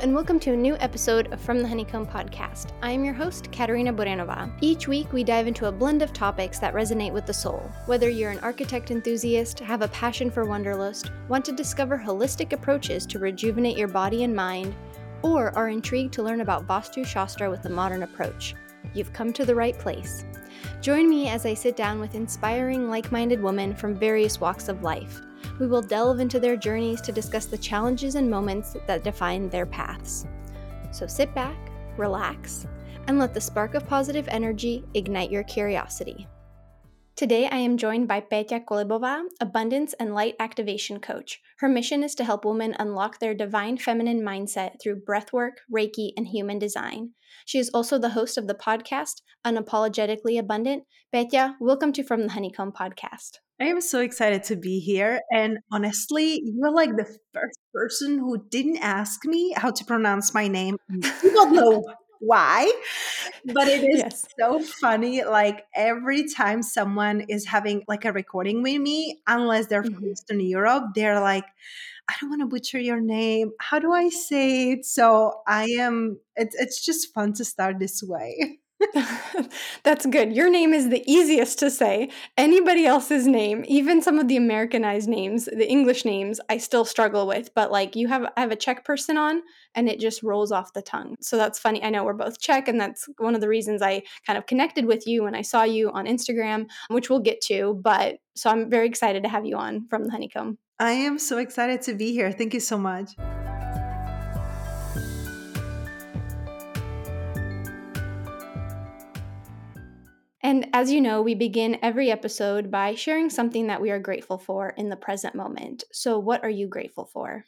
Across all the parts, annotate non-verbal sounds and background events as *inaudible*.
and welcome to a new episode of From the Honeycomb podcast. I am your host, Katerina Borenova. Each week, we dive into a blend of topics that resonate with the soul. Whether you're an architect enthusiast, have a passion for Wanderlust, want to discover holistic approaches to rejuvenate your body and mind, or are intrigued to learn about Vastu Shastra with a modern approach, you've come to the right place. Join me as I sit down with inspiring, like minded women from various walks of life we will delve into their journeys to discuss the challenges and moments that define their paths. So sit back, relax, and let the spark of positive energy ignite your curiosity. Today, I am joined by Petia Kolibova, Abundance and Light Activation Coach. Her mission is to help women unlock their divine feminine mindset through breathwork, Reiki, and human design. She is also the host of the podcast, Unapologetically Abundant. Petya, welcome to From the Honeycomb podcast. I am so excited to be here. And honestly, you're like the first person who didn't ask me how to pronounce my name. You don't know *laughs* why, but it is yes. so funny. Like every time someone is having like a recording with me, unless they're from mm-hmm. Eastern Europe, they're like, I don't want to butcher your name. How do I say it? So I am, it's, it's just fun to start this way. *laughs* That's good. Your name is the easiest to say. Anybody else's name, even some of the Americanized names, the English names, I still struggle with. But like you have, I have a Czech person on, and it just rolls off the tongue. So that's funny. I know we're both Czech, and that's one of the reasons I kind of connected with you when I saw you on Instagram, which we'll get to. But so I'm very excited to have you on from the Honeycomb. I am so excited to be here. Thank you so much. And as you know, we begin every episode by sharing something that we are grateful for in the present moment. So, what are you grateful for?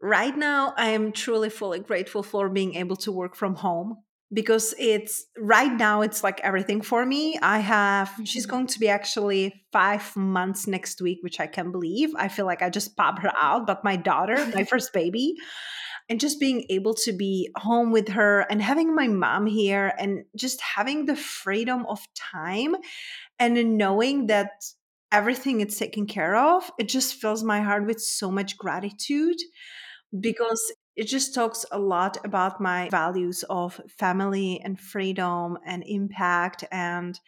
Right now, I am truly fully grateful for being able to work from home because it's right now, it's like everything for me. I have, mm-hmm. she's going to be actually five months next week, which I can't believe. I feel like I just popped her out, but my daughter, my *laughs* first baby, and just being able to be home with her and having my mom here and just having the freedom of time and knowing that everything is taken care of it just fills my heart with so much gratitude because it just talks a lot about my values of family and freedom and impact and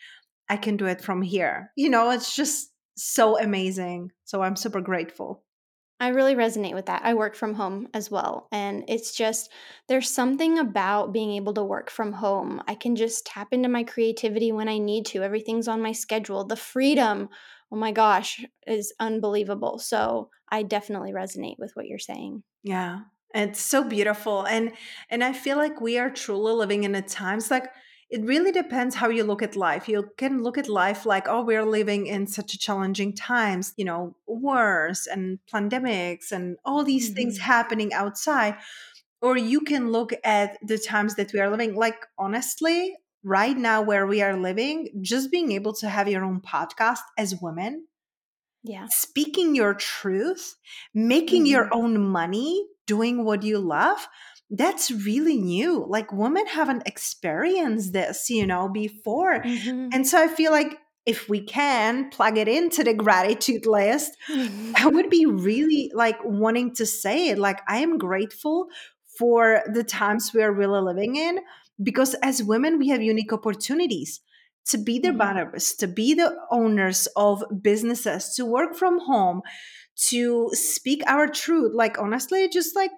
i can do it from here. You know it's just so amazing. So i'm super grateful I really resonate with that. I work from home as well. And it's just, there's something about being able to work from home. I can just tap into my creativity when I need to. Everything's on my schedule. The freedom, oh my gosh, is unbelievable. So I definitely resonate with what you're saying. Yeah. It's so beautiful. And and I feel like we are truly living in a times like it really depends how you look at life. You can look at life like, oh, we're living in such a challenging times, you know, wars and pandemics and all these mm-hmm. things happening outside. Or you can look at the times that we are living. Like, honestly, right now where we are living, just being able to have your own podcast as women, yeah, speaking your truth, making mm-hmm. your own money, doing what you love that's really new. Like women haven't experienced this, you know, before. Mm-hmm. And so I feel like if we can plug it into the gratitude list, mm-hmm. I would be really like wanting to say it. Like, I am grateful for the times we're really living in because as women, we have unique opportunities to be the mm-hmm. to be the owners of businesses, to work from home, to speak our truth. Like, honestly, just like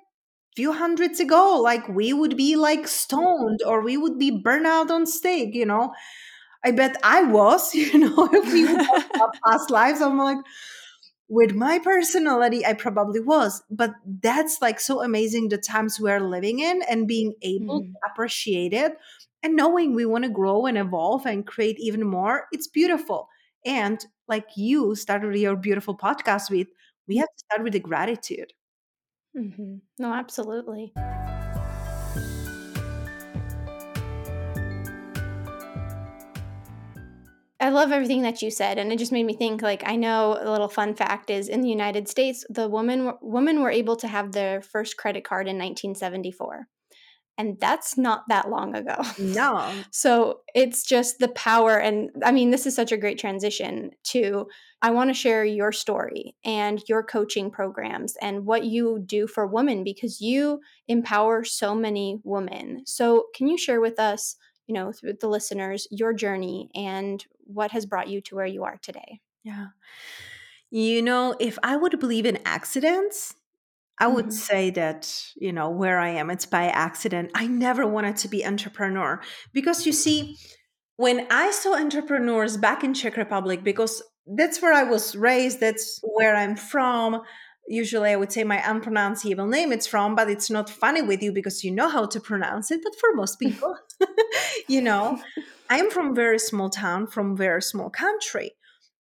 few hundreds ago like we would be like stoned or we would be burned out on stake you know? I bet i was *laughs* you know? If we about *laughs* past lives i'm like with my personality i probably was. But that's like so amazing the times we're living in and being able mm. to appreciate it and knowing we want to grow and evolve and create even more it's beautiful. And like you started your beautiful podcast with we have to start with the gratitude Mm-hmm. No, absolutely. I love everything that you said, and it just made me think. Like, I know a little fun fact is in the United States, the woman women were able to have their first credit card in 1974, And that's not that long ago. No. *laughs* so it's just the power. And I mean, this is such a great transition to I want to share your story and your coaching programs and what you do for women because you empower so many women. So, can you share with us, you know, through the listeners, your journey and what has brought you to where you are today? Yeah. You know, if I would believe in accidents, I would Mhm. say that, you know, where I am, it's by accident. I never wanted to be entrepreneur because you see, when I saw entrepreneurs back in Czech Republic, because that's where I was raised, that's where I'm from. Usually I would say my unpronounceable name it's from, but it's not funny with you because you know how to pronounce it. But for most *laughs* people, *laughs* you know, I'm from very small town, from very small country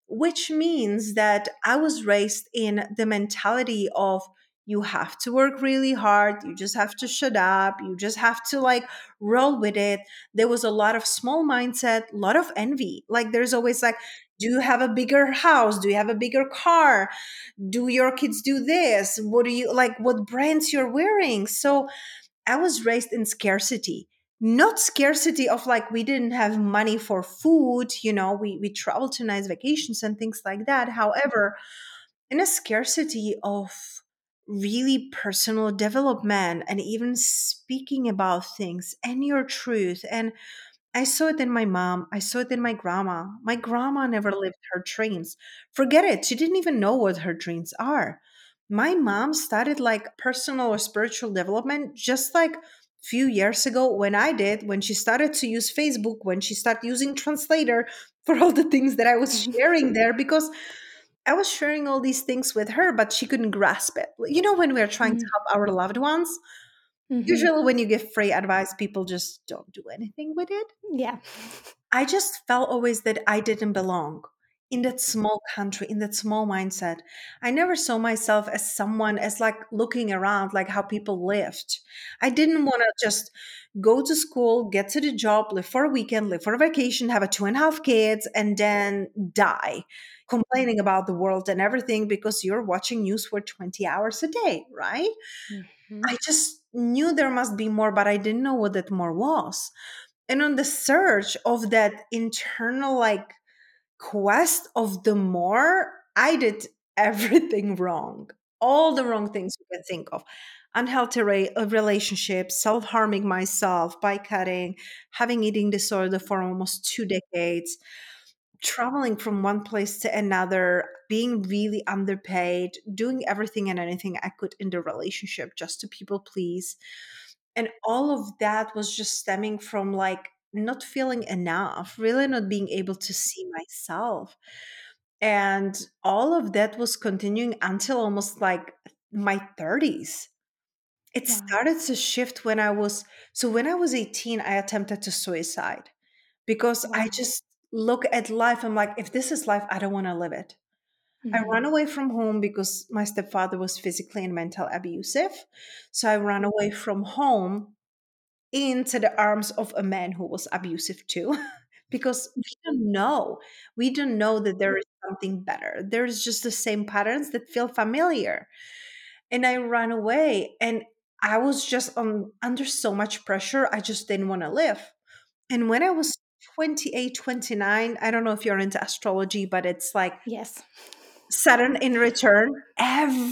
which means that I was raised in the mentality of you have to work really hard, you just have to shut up, you just have to like roll with it. There was a lot of small mindset, a lot of envy. Like there's always like, do you have a bigger house? Do you have a bigger car? Do your kids do this? What do you like? What brands you're wearing? So I was raised in scarcity not scarcity of like we didn't have money for food you know we we traveled to nice vacations and things like that however in a scarcity of really personal development and even speaking about things and your truth and I saw it in my mom. I saw it in my grandma. My grandma never lived her dreams. Forget it. She didn't even know what her dreams are. My mom started like personal or spiritual development just like few years ago when I did, when she started to use Facebook, when she started using Translator *laughs* for all the things that I was sharing there *laughs* because I was sharing all these things with her, but she couldn't grasp it. You know, when we're trying to Mhm. help our loved ones, Mhm. usually when you give free advice, people just don't do anything with it. Yeah. I just felt always that I didn't belong in that small country, in that small mindset. I never saw myself as someone as like looking around, like how people lived. I didn't want to just go to school, get to the job, live for a weekend, live for a vacation, have a two and a half kids, and then die complaining about the world and everything because you're watching news for 20 hours a day, right? Mhm. I just knew there must be more, but I didn't know what that more was. And on the search of that internal like quest of the more, I did *laughs* everything wrong. All the wrong things you can think of. Unhealthy uh, relationships, self harming myself by cutting, having eating disorder for almost two decades, traveling from one place to another, being really underpaid, doing everything and anything I could in the relationship just to people please. And all of that was just stemming from like not feeling enough, really not being able to see myself. And all of that was continuing until almost like my 30s. It Wow. started to shift when I was so when I was 18, I attempted to suicide because I just look at life. I'm like, if this is life, I don't want to live it. I Mhm. ran away from home because my stepfather was physically and mental abusive. So I ran mm-hmm. away from home into the arms of a man who was abusive too. *laughs* because we don't know. We don't know that there mm-hmm. is something better. There's just the same patterns that feel familiar. And I ran away and I was just on under so much pressure. I just didn't want to live. And when I was 28, 29, I don't know if you're into astrology, but it's like Yes. Saturn in return,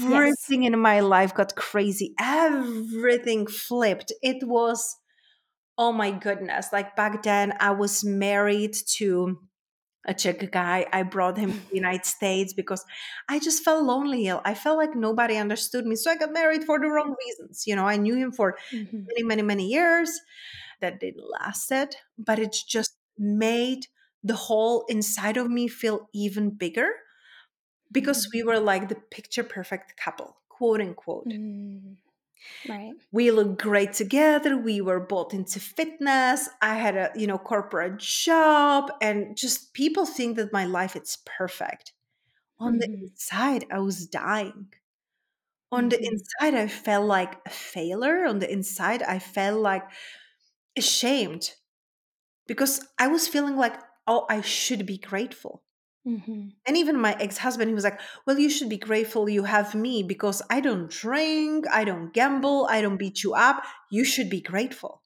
Yes. everything in my life got crazy. Everything flipped. It was, oh my goodness. Like back then, I was married to a Czech guy. I brought him to the *laughs* United States because I just felt lonely. I felt like nobody understood me. So I got married for the wrong reasons. You know, I knew him for Mhm. many, many, many years. That didn't last it, but it's just made the whole inside of me feel even bigger because Mhm. we were like the picture perfect couple, quote unquote. Mm. Right. We looked great together. We were both into fitness. I had a, you know, corporate job and just people think that my life is perfect. On the Mhm. inside, I was dying. On the Mhm. inside, I felt like a failure. On the inside, I felt like ashamed because I was feeling like, oh, I should be grateful. Mm-hmm. And even my ex husband, he was like, Well, you should be grateful you have me because I don't drink, I don't gamble, I don't beat you up. You should be grateful.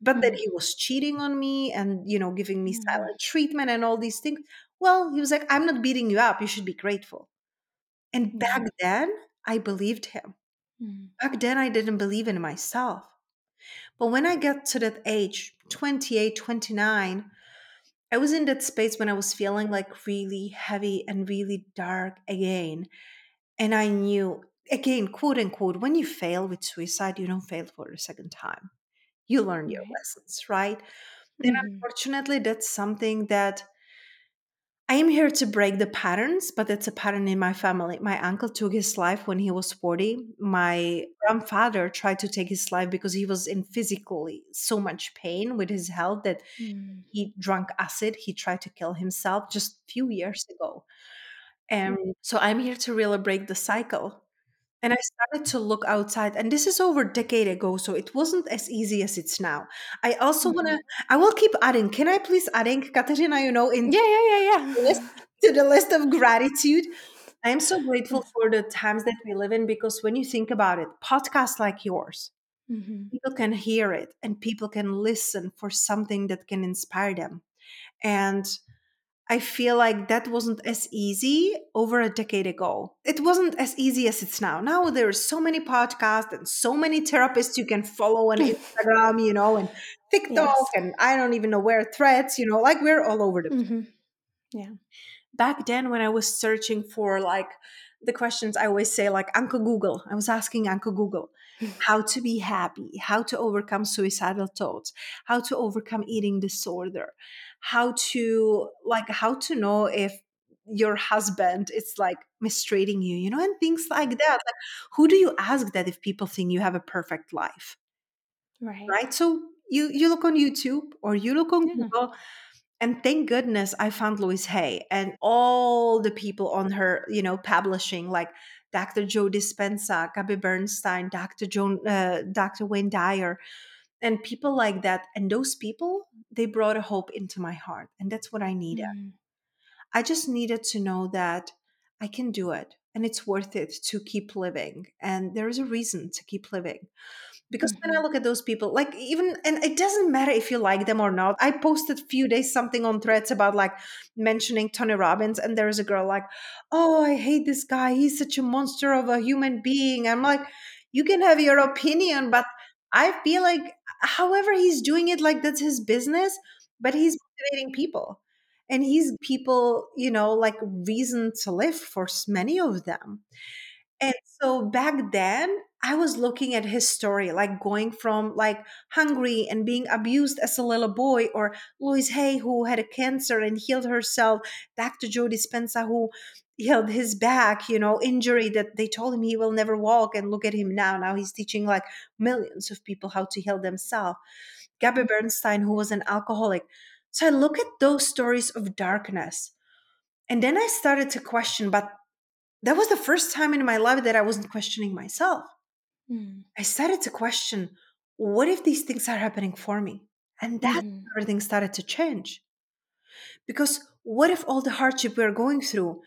But then Mm. he was cheating on me and, you know, giving me Mm. silent treatment and all these things. Well, he was like, I'm not beating you up. You should be grateful. And back then, I believed him. Mm. Back then, I didn't believe in myself. But when I got to that age, 28, 29, I was in that space when I was feeling like really heavy and really dark again. And I knew, again, quote unquote, when you fail with suicide, you don't fail for the second time. You learn your lessons, right? Then, Mhm. unfortunately, that's something that I am here to break the patterns, but it's a pattern in my family. My uncle took his life when he was 40. My grandfather tried to take his life because he was in physically so much pain with his health that Mm. he drank acid. He tried to kill himself just a few years ago. And so I'm here to really break the cycle. And I started to look outside, and this is over a decade ago, so it wasn't as easy as it's now. I also want Mhm. to, I will keep adding. Can I please adding, Katerina, you know, in Yeah, yeah, yeah, yeah, list to the list of gratitude. I am so *laughs* grateful for the times that we live in because when you think about it, podcasts like yours, Mhm. people can hear it and people can listen for something that can inspire them. And I feel like that wasn't as easy over a decade ago. It wasn't as easy as it's now. Now there are so many podcasts and so many therapists you can follow on *laughs* Instagram, you know, and TikTok, Yes. and I don't even know where threads, you know, like we're all over the place. Mhm. Yeah. back then when I was searching for like the questions I always say, like Uncle Google, I was asking Uncle Google *laughs* how to be happy, how to overcome suicidal thoughts, how to overcome eating disorder, how to like how to know if your husband is like mistreating you, you know, and things like mm-hmm. that. Like who do you ask that if people think you have a perfect life? Right. Right? So you you look on YouTube or you look on Yeah. Google and thank goodness I found Louise Hay and all the people on her, you know, publishing like Dr. Joe Dispenza, Gabby Bernstein, Dr. Joan, uh, Dr. Wayne Dyer, and people like that. And those people, they brought a hope into my heart, and that's what I needed. Mm. I just needed to know that I can do it, and it's worth it to keep living, and there is a reason to keep living because when i Mhm. look at those people like even and it doesn't matter if you like them or not. I posted a few days something on threads about like mentioning tony robbins and there's a girl like oh i hate this guy. He's such a monster of a human being. I'm like you can have your opinion but i feel like however he's doing it like that's his business but he's motivating people. And he's people you know like reason to live for many of them and so back then, I was looking at his story, like going from like hungry and being abused as a little boy, or Louise Hay, who had a cancer and healed herself, Dr. Joe Dispenza, who healed his back, you know, injury that they told him he will never walk. And look at him now. Now he's teaching like millions of people how to heal themselves. Gabby mm-hmm. Bernstein, who was an alcoholic. So I look at those stories of darkness. And then I started to question, but that was the first time in my life that I wasn't questioning myself. Mm. I started to question what if these things are happening for me? And that Mhm. when everything started to change. Because what if all the hardship we're going through,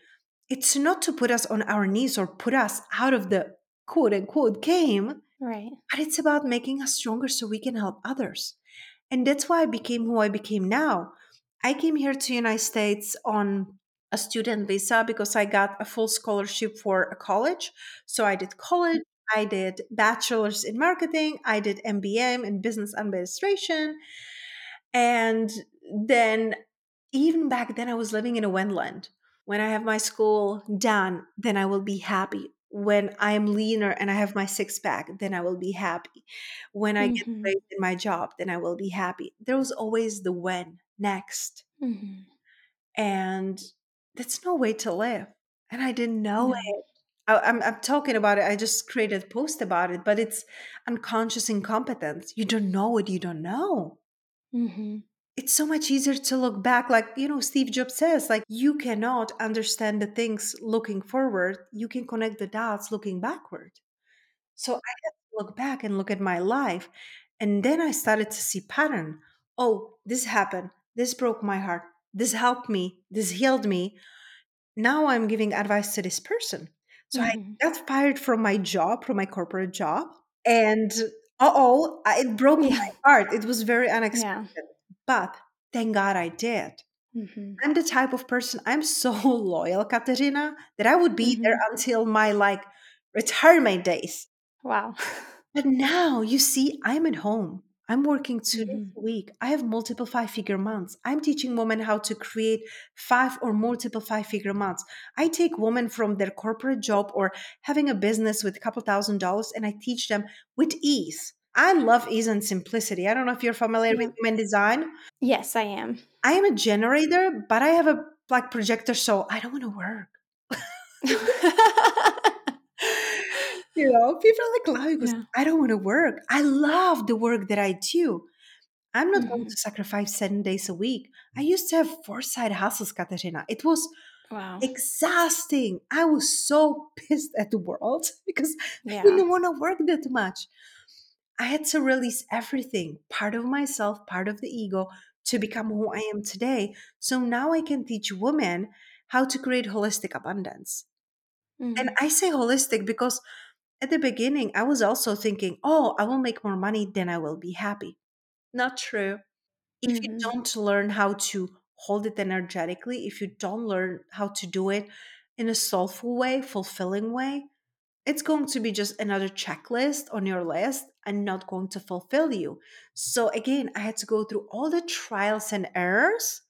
it's not to put us on our knees or put us out of the quote unquote game, Right. but it's about making us stronger so we can help others. And that's why I became who I became now. I came here to United States on a student visa because I got a full scholarship for a college. So I did college, I did bachelor's in marketing, I did MBA in business administration, and then even back then I was living in a wendland. When I have my school done, then I will be happy. When I am leaner and I have my six pack, then I will be happy. When I get Mhm. raised in my job, then I will be happy. There was always the when next. Mhm. And that's no way to live. And I didn't know No. it. I, I'm, I'm talking about it. I just created a post about it, but it's unconscious incompetence. You don't know what you don't know. Mhm. It's so much easier to look back. Like, you know, Steve Jobs says, like, you cannot understand the things looking forward. You can connect the dots looking backward. So I had to look back and look at my life. And then I started to see pattern. Oh, this happened. This broke my heart. This helped me. This healed me. now I'm giving advice to this person. So I Mhm. got fired from my job, from my corporate job. And uh oh, it broke Yeah. my heart. It was very Yeah. unexpected. But thank God I did. Mhm. I'm the type of person, I'm so *laughs* loyal, Katerina, that I would be there Mhm. until my like retirement days. Wow. But now you see, I'm at home. I'm working two days Mhm. a week. I have multiple five figure months. I'm teaching women how to create five or multiple five figure months. I take women from their corporate job or having a business with a couple thousand dollars and I teach them with ease. I love ease and simplicity. I don't know if you're familiar Yeah. with human design. Yes, I am. I am a generator, but I have a like projector, so I don't want to work. *laughs* *laughs* you know, people are like laughing because Yeah. I don't want to work. I love the work that I do. I'm not going Mhm. to sacrifice seven days a week. I used to have four side hustles, Katerina. It was Wow. exhausting. I was so *laughs* pissed at the world *laughs* because I Yeah. didn't want to work that much. I had to release everything, part of myself, part of the ego, to become who I am today. So now I can teach women how to create holistic abundance. And Mhm. I say holistic because at the beginning, I was also thinking, oh, I will make more money, then I will be happy. Not true. If you Mhm. don't learn how to hold it energetically, if you don't learn how to do it in a soulful way, fulfilling way, it's going to be just another checklist on your list and not going to fulfill you. So, again, I had to go through all the trials and errors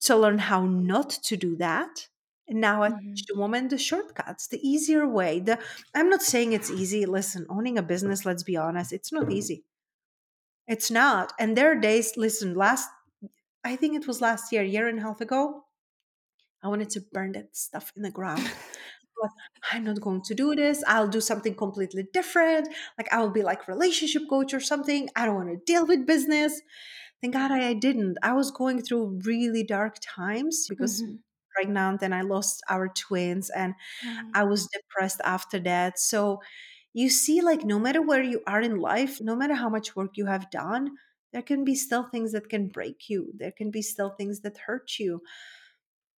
to learn how not to do that. And now I Mhm. teach the woman the shortcuts, the easier way. The I'm not saying it's easy. Listen, owning a business, let's be honest, it's not easy. It's not. And there are days, listen, last I think it was last year, year and a half ago, I wanted to burn that stuff in the ground. Like, I'm not going to do this. I'll do something completely different. Like I will be like relationship coach or something. I don't want to deal with business. Thank God I, I didn't. I was going through really dark times because Mhm. Pregnant and I lost our twins and Wow. I was depressed after that. So you see, like no matter where you are in life, no matter how much work you have done, there can be still things that can break you. There can be still things that hurt you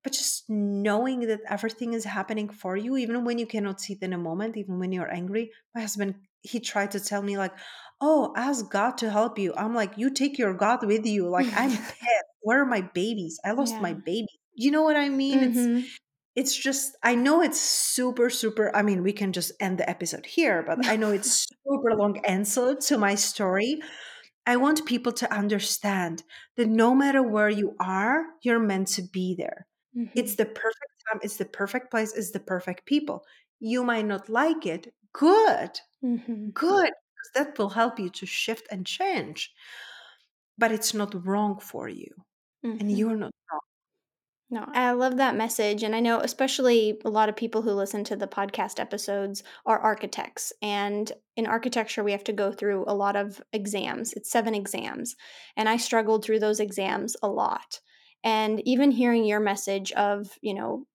but just knowing that everything is happening for you even when you cannot see it in a moment even when you're angry my husband he tried to tell me like oh ask god to help you i'm like you take your god with you like i'm *laughs* pissed where are my babies i lost my Yeah. baby you know what i mean it's Mhm. it's just i know it's super super i mean we can just end the episode here but i know it's *laughs* super long answer to my story i want people to understand that no matter where you are you're meant to be there it's Mhm. the perfect time, it's the perfect place, it's the perfect people. You might not like it. Good, Mhm. good, that will help you to shift and change. But it's not wrong for you, and Mhm. you're not. No, I love that message. And I know, especially a lot of people who listen to the podcast episodes are architects. And in architecture, we have to go through a lot of exams. It's seven exams. And I struggled through those exams a lot. And even hearing your message of, you know,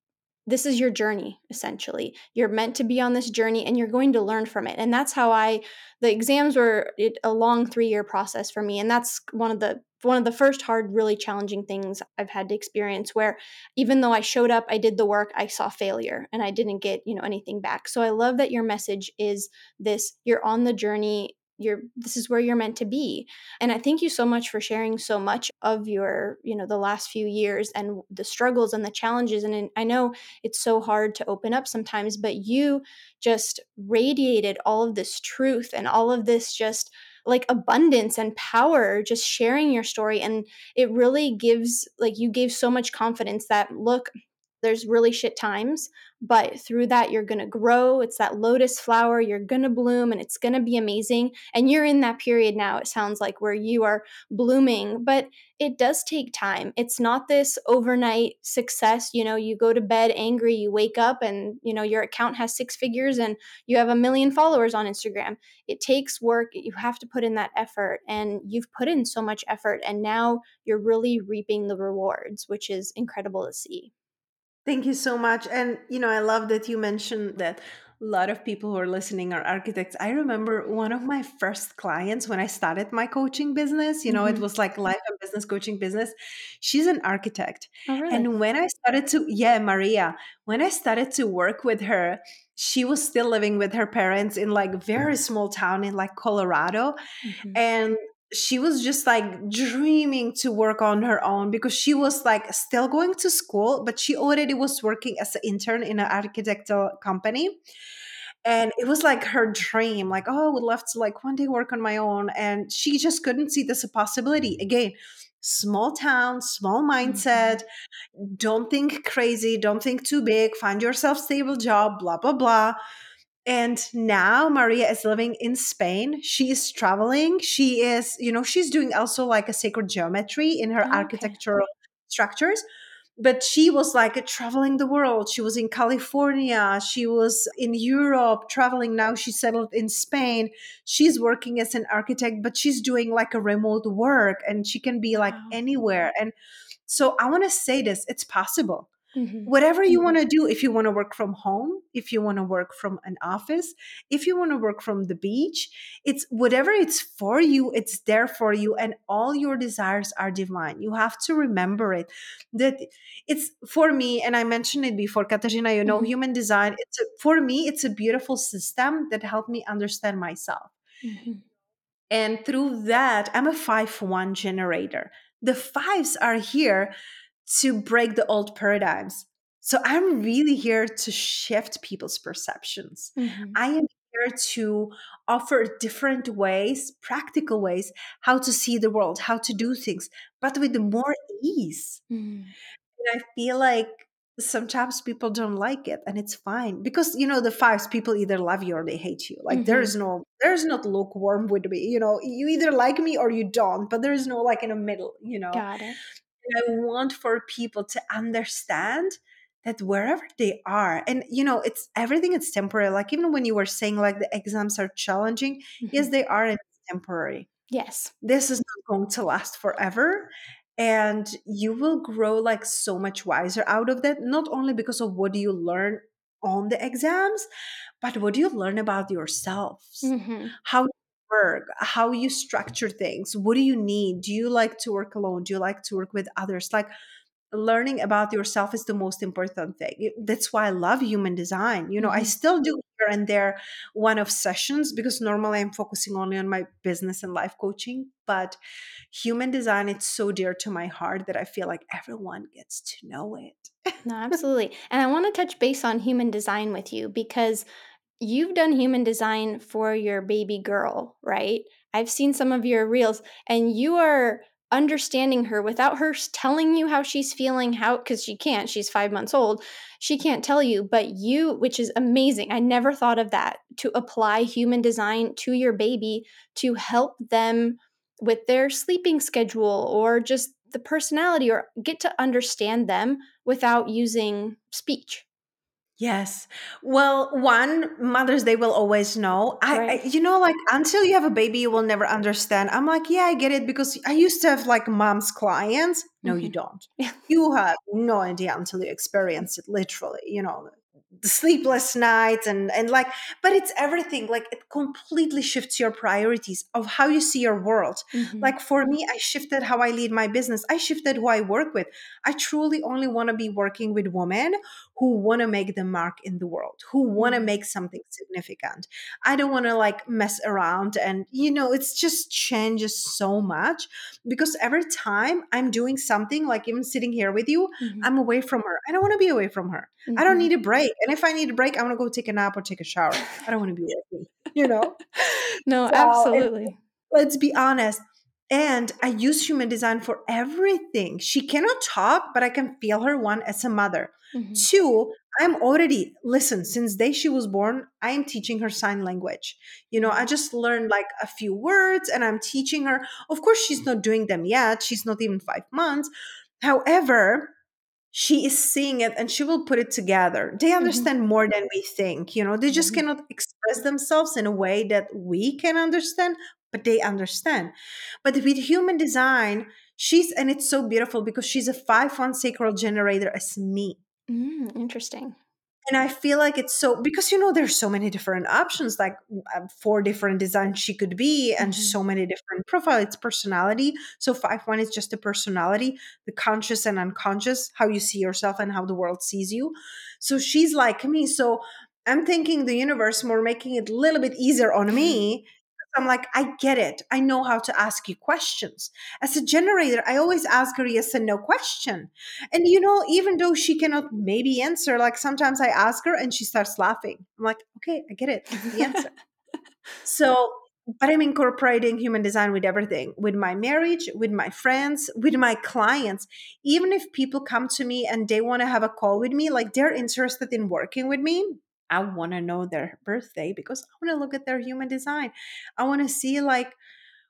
this is your journey essentially. You're meant to be on this journey and you're going to learn from it. And that's how i the exams were a long three year process for me and that's one of the one of the first hard really challenging things i've had to experience where even though i showed up i did the work i saw failure and i didn't get you know anything back. So i love that your message is this you're on the journey you're this is where you're meant to be. And i thank you so much for sharing so much of your you know the last few years and the struggles and the challenges and i know it's so hard to open up sometimes but you just radiated all of this truth and all of this just like abundance and power just sharing your story and it really gives like you gave so much confidence that look there's really shit times but through that you're to grow it's that lotus flower you're to bloom and it's to be amazing and you're in that period now it sounds like where you are blooming but it does take time it's not this overnight success you know you go to bed angry you wake up and you know your account has six figures and you have a million followers on instagram it takes work you have to put in that effort and you've put in so much effort and now you're really reaping the rewards which is incredible to see Thank you so much. And, you know, I love that you mentioned that a lot of people who are listening are architects. I remember one of my first clients when I started my coaching business, you know, mm-hmm. it was like life and business coaching business. She's an architect. Oh, really? And when I started to, yeah, Maria, when I started to work with her, she was still living with her parents in like very small town in like Colorado. Mm-hmm. And she was just like dreaming to work on her own because she was like still going to school, but she already was working as an intern in an architectural company. And it was like her dream, like, oh, I would love to like one day work on my own. And she just couldn't see this a possibility. Again, small town, small mindset. Mm-hmm. Don't think crazy, don't think too big, find yourself stable job, blah, blah, blah. And now Maria is living in Spain. She is traveling. She is, you know, she's doing also like a sacred geometry in her oh, architectural structures. But she was like traveling the world. She was in California. She was in Europe traveling. Now she settled in Spain. She's working as an architect, but she's doing like a remote work and she can be like wow. anywhere. And so I want to say this it's possible Mm-hmm. Whatever you mm-hmm. want to do, if you want to work from home, if you want to work from an office, if you want to work from the beach, it's whatever it's for you, it's there for you, and all your desires are divine. You have to remember it that it's for me, and I mentioned it before, Katerina, you know, mm-hmm. human design, it's a, for me, it's a beautiful system that helped me understand myself. Mm-hmm. And through that, I'm a 5 1 generator. The fives are here to break the old paradigms. So I'm really here to shift people's perceptions. Mm-hmm. I am here to offer different ways, practical ways, how to see the world, how to do things, but with more ease. Mm-hmm. And I feel like sometimes people don't like it and it's fine because you know the fives people either love you or they hate you like mm-hmm. there's no there's not lukewarm with me you know you either like me or you don't but there is no like in the middle you know got it I want for people to understand that wherever they are, and you know, it's everything is temporary. Like even when you were saying like the exams are challenging, mm-hmm. yes, they are and temporary. Yes. This is not going to last forever. And you will grow like so much wiser out of that, not only because of what you learn on the exams, but what do you learn about yourselves? Mm-hmm. How work, how you structure things. What do you need? Do you like to work alone? Do you like to work with others? Like learning about yourself is the most important thing. That's why I love human design. You know, mm-hmm. I still do here and there one of sessions because normally I'm focusing only on my business and life coaching, but human design it's so dear to my heart that I feel like everyone gets to know it. no, absolutely. And I want to touch base on human design with you because you've done human design for your baby girl, right? I've seen some of your reels and you are understanding her without her telling you how she's feeling how because she can't she's five months old she can't tell you but you which is amazing i never thought of that to apply human design to your baby to help them with their sleeping schedule or just the personality or get to understand them without using speech Yes. Well, one, Mother's Day will always know. I, right. I, you know, like until you have a baby, you will never understand. I'm like, yeah, I get it because I used to have like mom's clients. No, mm-hmm. you don't. you have no idea until you experience it literally, you know, sleepless nights and and like but it's everything like it completely shifts your priorities of how you see your world mm-hmm. like for me i shifted how i lead my business i shifted who i work with i truly only want to be working with women who want to make the mark in the world who want to mm-hmm. make something significant i don't want to like mess around and you know it's just changes so much because every time i'm doing something like even sitting here with you mm-hmm. i'm away from her i don't want to be away from her mm-hmm. i don't mm-hmm. need a break and if I need a break, I want to go take a nap or take a shower. I don't want to be working, you know? *laughs* no, so, absolutely. Let's be honest. And I use human design for everything. She cannot talk, but I can feel her one as a mother. Mm-hmm. Two, I'm already, listen, since day she was born, I am teaching her sign language. You know, I just learned like a few words and I'm teaching her. Of course, she's not doing them yet. She's not even five months. However, she is seeing it and she will put it together. They mm-hmm. understand mm-hmm. more than we think. You know, they just mm-hmm. cannot express themselves in a way that we can understand, but they understand. But with human design, she's, and it's so beautiful because she's a 5 1 sacral generator as me. Mm, interesting. And i feel like it's so because you know there's so many different options like uh, four different designs she could be and mm-hmm. so many different profile. It's personality. So five one is just the personality the conscious and unconscious how you see yourself and how the world sees you. So she's like me. So i'm thinking the universe more making it a little bit easier on me I'm like, I get it. I know how to ask you questions. As a generator, I always ask her yes and no question. And you know, even though she cannot maybe answer, like sometimes I ask her and she starts laughing. I'm like, okay, I get it. the answer. *laughs* so, but I'm incorporating human design with everything with my marriage, with my friends, with my clients. Even if people come to me and they want to have a call with me, like they're interested in working with me, I want to know their birthday because I want to look at their human design. I want to see like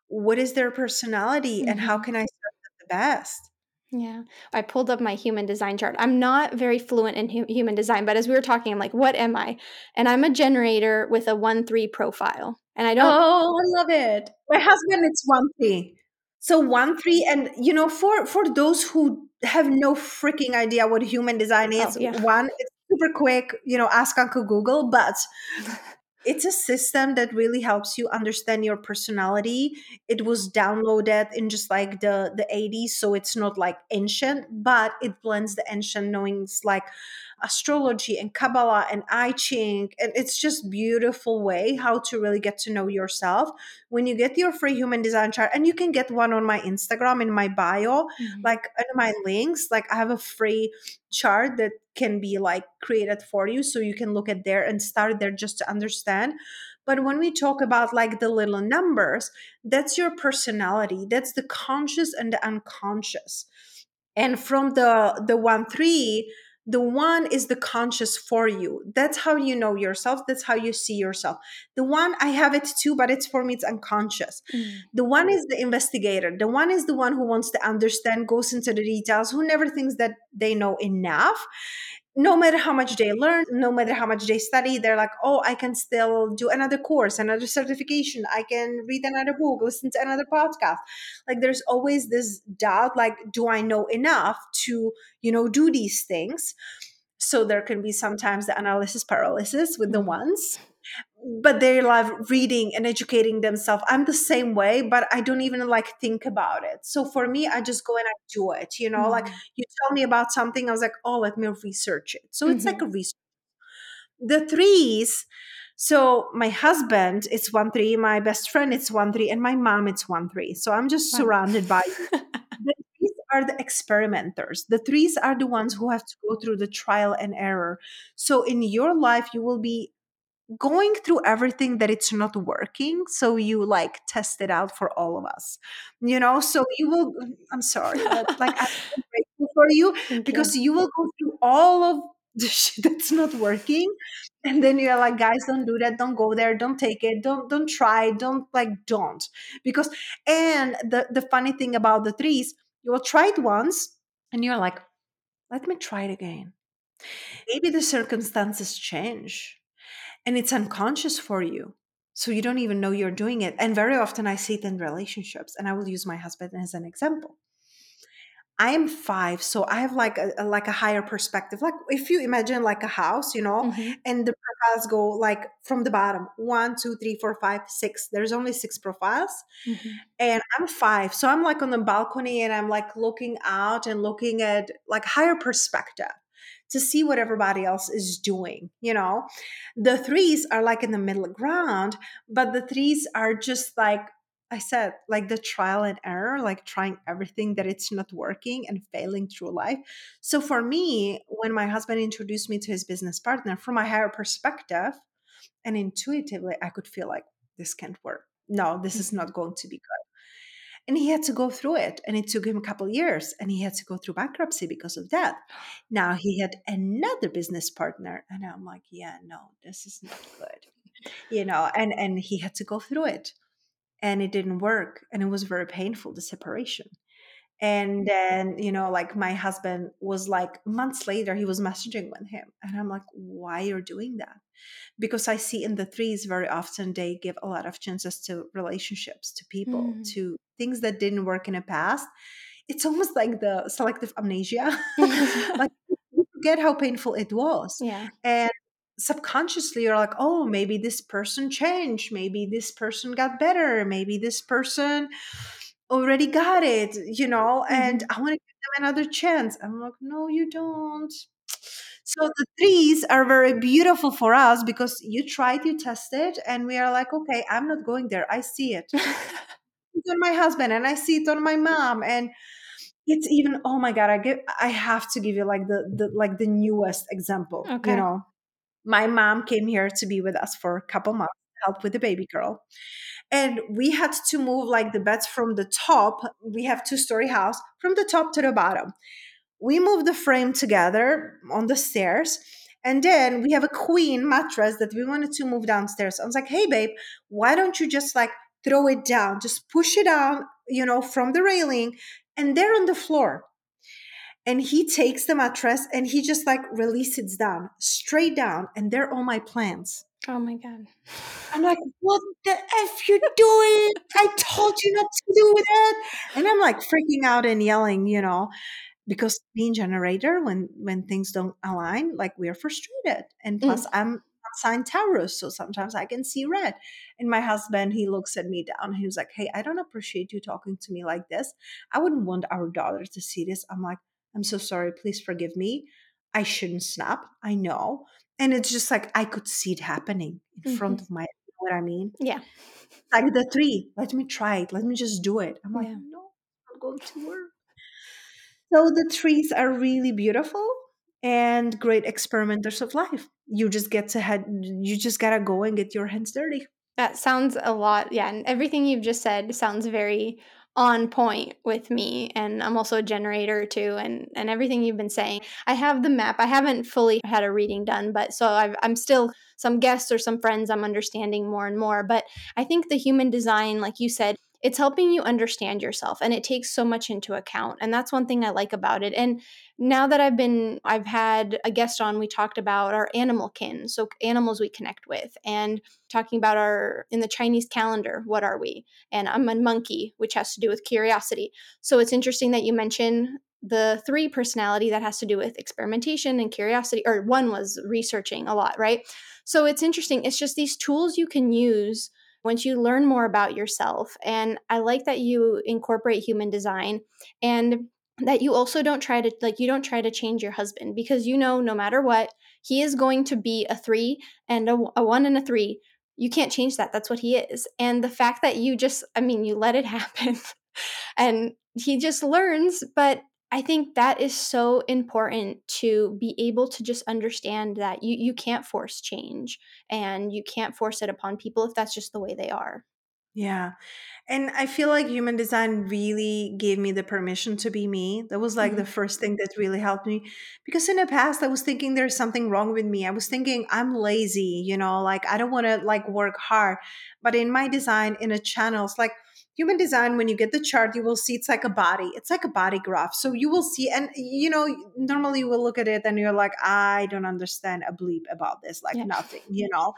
what is their personality mm-hmm. and how mm-hmm. can I serve them the best. Yeah. I pulled up my human design chart. I'm not very fluent in hu- human design, but as we were talking, I'm like, what am I? And I'm a generator with a 1 3 profile. And I don't. Oh, I love it. My husband, it's 1 3. So 1 3. And, you know, for, for those who have no freaking idea what human design oh, is, oh, yeah. one, it's super quick, you know, ask Uncle Google, but it's a system that really helps you understand your personality. It was downloaded in just like the the 80s, so it's not like ancient, but it blends the ancient knowings like astrology and Kabbalah and I Ching. And it's just beautiful way how to really get to know yourself. When you get your free human design chart, and you can get one on my Instagram in my bio, mm-hmm. like in my links, like I have a free chart that can be like created for you. So you can look at there and start there just to understand. But when we talk about like the little numbers, that's your personality. That's the conscious and the unconscious. And from the the one three, the one is the conscious for you. That's how you know yourself. That's how you see yourself. The one i have it too but it's for me it's unconscious. Mm. the one is the investigator. The one is the one who wants to understand goes into the details who never thinks that they know enough no matter how much they learn, no matter how much they study, they're like, oh, I can still do another course, another certification. I can read another book, listen to another podcast. Like there's always this doubt, like, do I know enough to, you know, do these things? So there can be sometimes the analysis paralysis with the mm-hmm. ones but they love reading and educating themselves i'm the same way but i don't even like think about it so for me i just go and i do it you know mm-hmm. like you tell me about something i was like oh let me research it so mm-hmm. it's like a mm-hmm. research the threes so my husband it's one three my best friend it's one three and my mom it's one three so i'm just wow. surrounded by *laughs* the threes are the experimenters the threes are the ones who have to go through the trial and error so in your life you will be going through everything that it's not working so you like test it out for all of us you know? So *laughs* you will i'm sorry but like i'm *laughs* grateful for you Thank because you. you will go through all of *laughs* the shit that's not working and then you're like guys don't do that don't go there don't take it don't don't try don't like don't. Because and the the funny thing about the threes you will try it once and you're like let me try it again. Maybe the circumstances change and it's unconscious for you so you don't even know you're doing it and very often i see it in relationships and i will use my husband as an example i am five so i have like a, a like a higher perspective like if you imagine like a house you know mm-hmm. and the profiles go like from the bottom one two three four five six there's only six profiles mm-hmm. and i'm five so i'm like on the balcony and i'm like looking out and looking at like higher perspective to see what everybody else is doing you know the threes are like in the middle ground but the threes are just like I said, like the trial and error, like trying everything that it's not working and failing through life. So for me, when my husband introduced me to his business partner, from a higher perspective and intuitively, I could feel like this can't work. No, this is not mm-hmm. going to be good and he had to go through it and it took him a couple years and he had to go through bankruptcy because of that. Now he had another business partner and i'm like yeah no this is not good. You know and and he had to go through it and it didn't work and it was very painful the separation and then you know like my husband was like months later he was messaging with him and i'm like why you're doing that because i see in the threes very often they give a lot of chances to relationships to people mm. to things that didn't work in the past it's almost like the selective amnesia *laughs* *laughs* like forget how painful it was. Yeah. And subconsciously you're like, oh, maybe this person changed. Maybe this person got better. Maybe this person already got it, you know, and Mm-hmm. I want to give them another chance. I'm like, no, you don't. So the threes are very beautiful for us because you tried, you tested, and we are like, okay, I'm not going there. I see it. *laughs* It's on my husband and I see it on my mom. And it's even, oh my God, I give I have to give you like the, the like the newest example. Okay. You know, my mom came here to be with us for a couple months, help with the baby girl. And we had to move like the beds from the top. We have two story house from the top to the bottom. We moved the frame together on the stairs. And then we have a queen mattress that we wanted to move downstairs. I was like, hey, babe, why don't you just like throw it down? Just push it down, you know, from the railing. And they're on the floor. And he takes the mattress and he just like releases down, straight down. And they're all my plants. Oh my god. I'm like, what the F you doing? I told you not to do that. And I'm like freaking out and yelling, you know, because being generator, when when things don't align, like we're frustrated. And mm. plus I'm signed Taurus, so sometimes I can see red. And my husband, he looks at me down. He was like, Hey, I don't appreciate you talking to me like this. I wouldn't want our daughter to see this. I'm like, I'm so sorry. Please forgive me. I shouldn't snap. I know. And it's just like I could see it happening in front mm-hmm. of my you know what I mean? Yeah. Like the three. Let me try it. Let me just do it. I'm like, Yeah. no, I'm going to work. *laughs* So the trees are really beautiful and great experimenters of life. You just get to head you just gotta go and get your hands dirty. That sounds a lot. Yeah, and everything you've just said sounds very on point with me and I'm also a generator too and and everything you've been saying. I have the map. I haven't fully had a reading done, but so I've, I'm still some guests or some friends I'm understanding more and more, but I think the human design like you said it's helping you understand yourself and it takes so much into account and that's one thing i like about it and now that i've been i've had a guest on we talked about our animal kin so animals we connect with and talking about our in the chinese calendar what are we? And i'm a monkey which has to do with curiosity. So it's interesting that you mention the three personality that has to do with experimentation and curiosity or one was researching a lot right? So it's interesting it's just these tools you can use once you learn more about yourself. And I like that you incorporate human design and that you also don't try to like you don't try to change your husband because you know no matter what he is going to be a 3 and a, a 1 and a 3 you can't change that that's what he is and the fact that you just i mean you let it *laughs* happen and he just learns but I think that is so important to be able to just understand that you, you can't force change and you can't force it upon people if that's just the way they are. Yeah. And I feel like human design really gave me the permission to be me. That was like Mhm. the first thing that really helped me. Because in the past I was thinking there's something wrong with me. I was thinking I'm lazy, you know, like I don't want to like work hard. But in my design in a channel, it's like human design when you get the chart you will see it's like a body it's like a body graph so you will see and you know normally you will look at it and you're like i don't understand a bleep about this like Yeah. nothing you know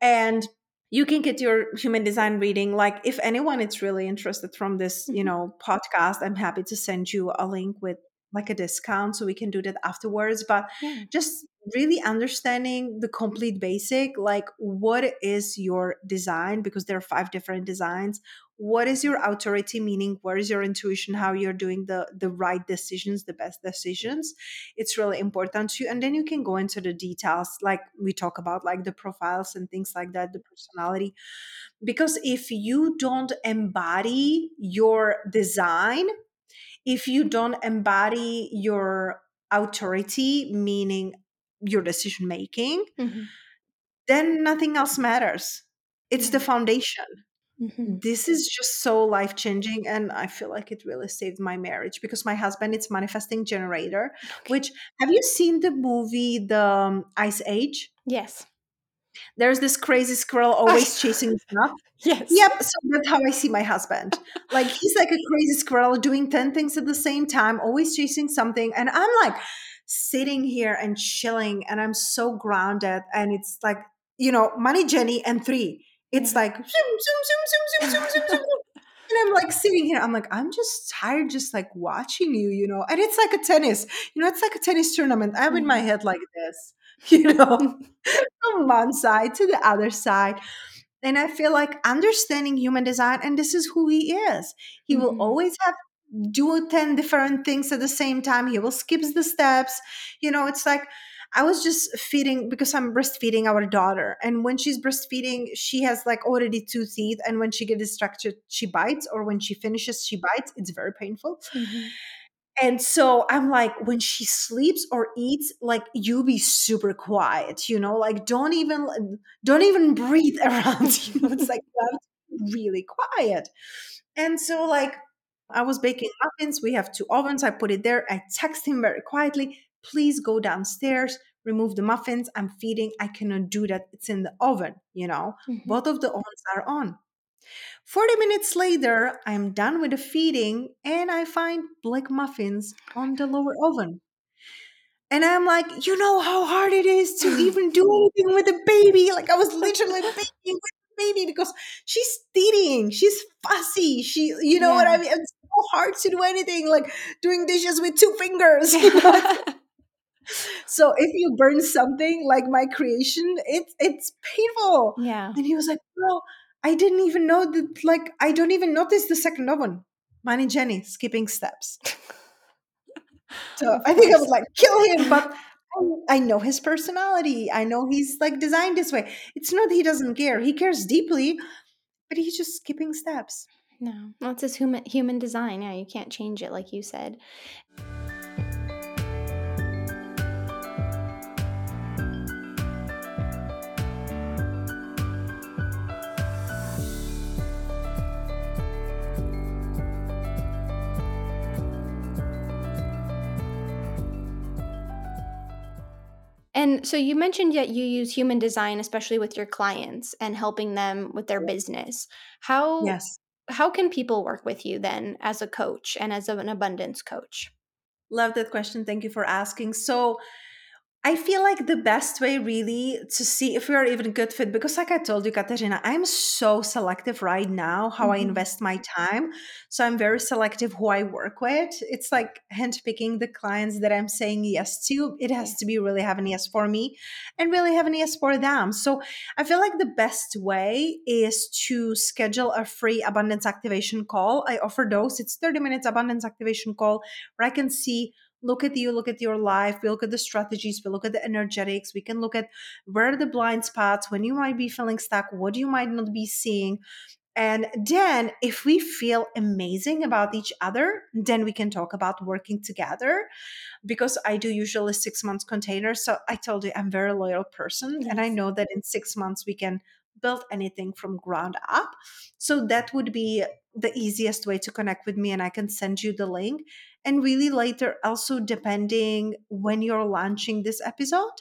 and you can get your human design reading like if anyone is really interested from this you Mhm. know podcast i'm happy to send you a link with like a discount so we can do that afterwards but Yeah. just really understanding the complete basic like what is your design because there are five different designs. What is your authority meaning where is your intuition how you're doing the the right decisions the best decisions? It's really important to you and then you can go into the details like we talk about like the profiles and things like that the personality. Because if you don't embody your design if you don't embody your authority meaning your decision making Mhm. then nothing else matters it's the foundation Mhm. this is just so life changing and i feel like it really saved my marriage because my husband is manifesting generator Okay. which have you seen the movie the um, ice age Yes there's this crazy squirrel always *laughs* chasing stuff. Yes. Yep. So that's how I see my husband. like he's like a crazy squirrel doing 10 things at the same time, always chasing something. And I'm like sitting here and chilling and I'm so grounded. And it's like, you know, money, Jenny, and three. It's mm. like zoom, zoom, zoom, zoom, zoom, zoom, zoom, zoom. And I'm like sitting here, I'm like, I'm just tired, just like watching you, you know. And it's like a tennis, you know, it's like a tennis tournament. I'm in my mm. head like this *laughs* you know, from one side to the other side. And I feel like understanding human design, and this is who he is. He will Mhm. always have do 10 different things at the same time. He will skip the steps. You know, it's like I was just feeding because I'm breastfeeding our daughter. And when she's breastfeeding, she has like already two teeth. And when she gets distracted, she bites, or when she finishes, she bites. It's very painful. Mhm. And so I'm like, when she sleeps or eats, like you be super quiet, you know, like don't even don't even breathe *laughs* around. You it's like you have to be really quiet. And so like I was baking muffins. We have two ovens. I put it there. I text him very quietly, please go downstairs, remove the muffins. I'm feeding. I cannot do that. It's in the oven, you know. Mhm. Both of the ovens are on. 40 minutes later, I'm done with the feeding and I find black muffins on the lower oven. And I'm like, you know how hard it is to *laughs* even do anything with a baby. Like I was literally the baby because she's teething, she's fussy. She, you know what I mean? It's so hard to do anything like doing dishes with two fingers. *laughs* You know? *laughs* so if you burn something like my creation, it's it's painful. yeah. And he was like, "Bro, I didn't even know that. Like, I don't even notice the second oven." Mine and Jenny skipping steps. So I think I would like kill him, but I, I know his personality. I know he's like designed this way. It's not he doesn't care. He cares deeply, but he's just skipping steps. No, that's his human human design. Yeah, you can't change it, like you said. And so you mentioned that you use human design, especially with your clients and helping them with their business. How Yes. how can people work with you then as a coach and as an abundance coach? Love that question. Thank you for asking. So I feel like the best way really to see if we are even a good fit, because like I told you, Katerina, I'm so selective right now how I Mhm. invest my time. So I'm very selective who I work with. It's like handpicking the clients that I'm saying yes to. It has to be really having yes for me and really having yes for them. So I feel like the best way is to schedule a free abundance activation call. I offer those. It's 30 minutes abundance activation call where I can see look at you, look at your life, we look at the strategies, we look at the energetics, we can look at where are the blind spots, when you might be feeling stuck, what you might not be seeing. And then, if we feel amazing about each other, then we can talk about working together. Because I do usually six months containers. So I told you I'm a very loyal person. And I know that in six months we can build anything from ground up. So that would be the easiest way to connect with me. And I can send you the link. And really later, also depending when you're launching this episode,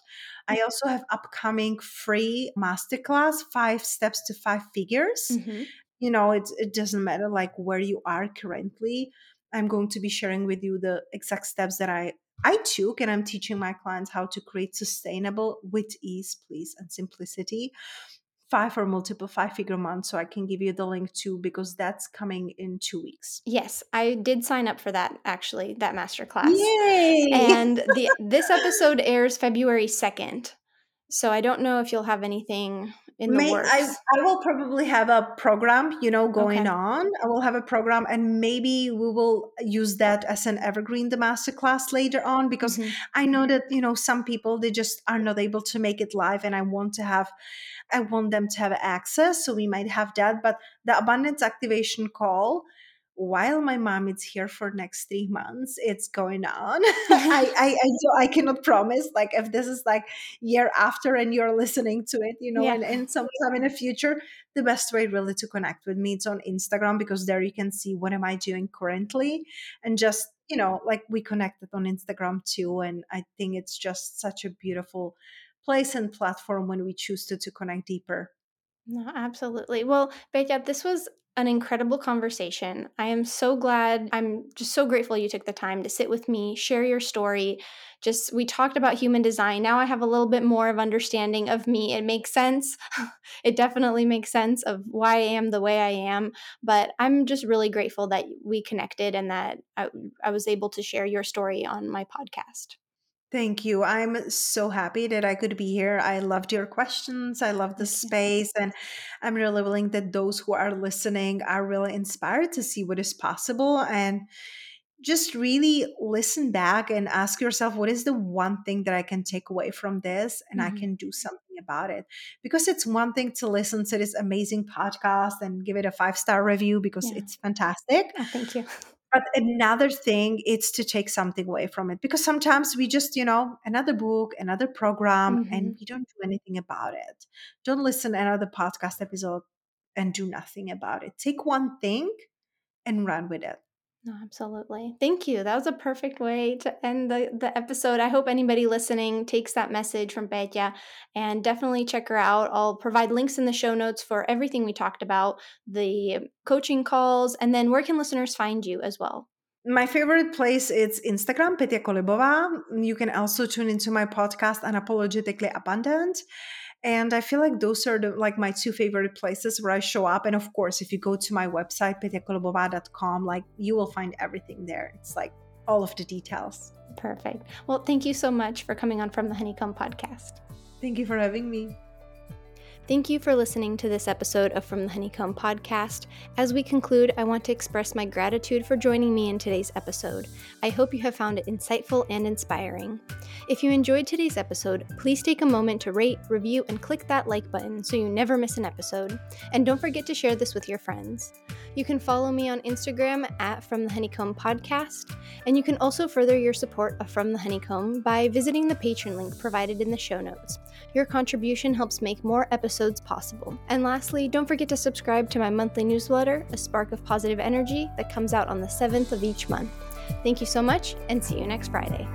I also have upcoming free masterclass, five steps to five figures. Mhm. you know it, it doesn't matter like where you are currently. I'm going to be sharing with you the exact steps that i i took and i'm teaching my clients how to create sustainable with ease please and simplicity five or multiple five figure months so i can give you the link too because that's coming in two weeks Yes, I did sign up for that actually, that masterclass. yay *laughs* And the this episode airs February 2nd. So I don't know if you'll have anything in the May works. I I will probably have a program, you know, going Okay. on. I will have a program and maybe we will use that as an evergreen the masterclass later on because Mhm. I know that, you know, some people they just are not able to make it live and I want to have I want them to have access. So we might have that. But the abundance activation call, while my mom is here for next three months, it's going on. *laughs* I *laughs* I I, do, I cannot promise like if this is like year after and you're listening to it, you know, Yeah. and, and sometime in the future, the best way really to connect with me is on Instagram because there you can see what am I doing currently and just you know like we connected on Instagram too and I think it's just such a beautiful place and platform when we choose to to connect deeper. No, absolutely. Well, Petia, this was an incredible conversation. I am so glad. I'm just so grateful you took the time to sit with me, share your story. Just we talked about human design. Now I have a little bit more of understanding of me. It makes sense. *laughs* it definitely makes sense of why I am the way I am. But I'm just really grateful that we connected and that I, I was able to share your story on my podcast. Thank you. I'm so happy that I could be here. I loved your questions. I love the space. And I'm really willing that those who are listening are really inspired to see what is possible and just really listen back and ask yourself what is the one thing that I can take away from this and mm-hmm. I can do something about it. Because it's one thing to listen to this amazing podcast and give it a five star review because yeah. it's fantastic. Oh, thank you. But another thing is to take something away from it because sometimes we just, you know, another book, another program, mm-hmm. and we don't do anything about it. Don't listen to another podcast episode and do nothing about it. Take one thing and run with it. No, absolutely. Thank you. That was a perfect way to end the, the episode. I hope anybody listening takes that message from Petia and definitely check her out. I'll provide links in the show notes for everything we talked about, the coaching calls, and then where can listeners find you as well? My favorite place is Instagram, Petia Kolibova. You can also tune into my podcast, Unapologetically Abundant and i feel like those are the, like my two favorite places where i show up. And of course if you go to my website petiakolibova.com like you will find everything there. It's like all of the details. Perfect. Well thank you so much for coming on from the honeycomb podcast. Thank you for having me Thank you for listening to this episode of From the Honeycomb podcast. As we conclude, I want to express my gratitude for joining me in today's episode. I hope you have found it insightful and inspiring. If you enjoyed today's episode, please take a moment to rate, review, and click that like button so you never miss an episode. And don't forget to share this with your friends. You can follow me on Instagram at From the Honeycomb Podcast, and you can also further your support of From the Honeycomb by visiting the Patreon link provided in the show notes. Your contribution helps make more episodes possible. And lastly, don't forget to subscribe to my monthly newsletter, A Spark of Positive Energy, that comes out on the 7th of each month. Thank you so much, and see you next Friday.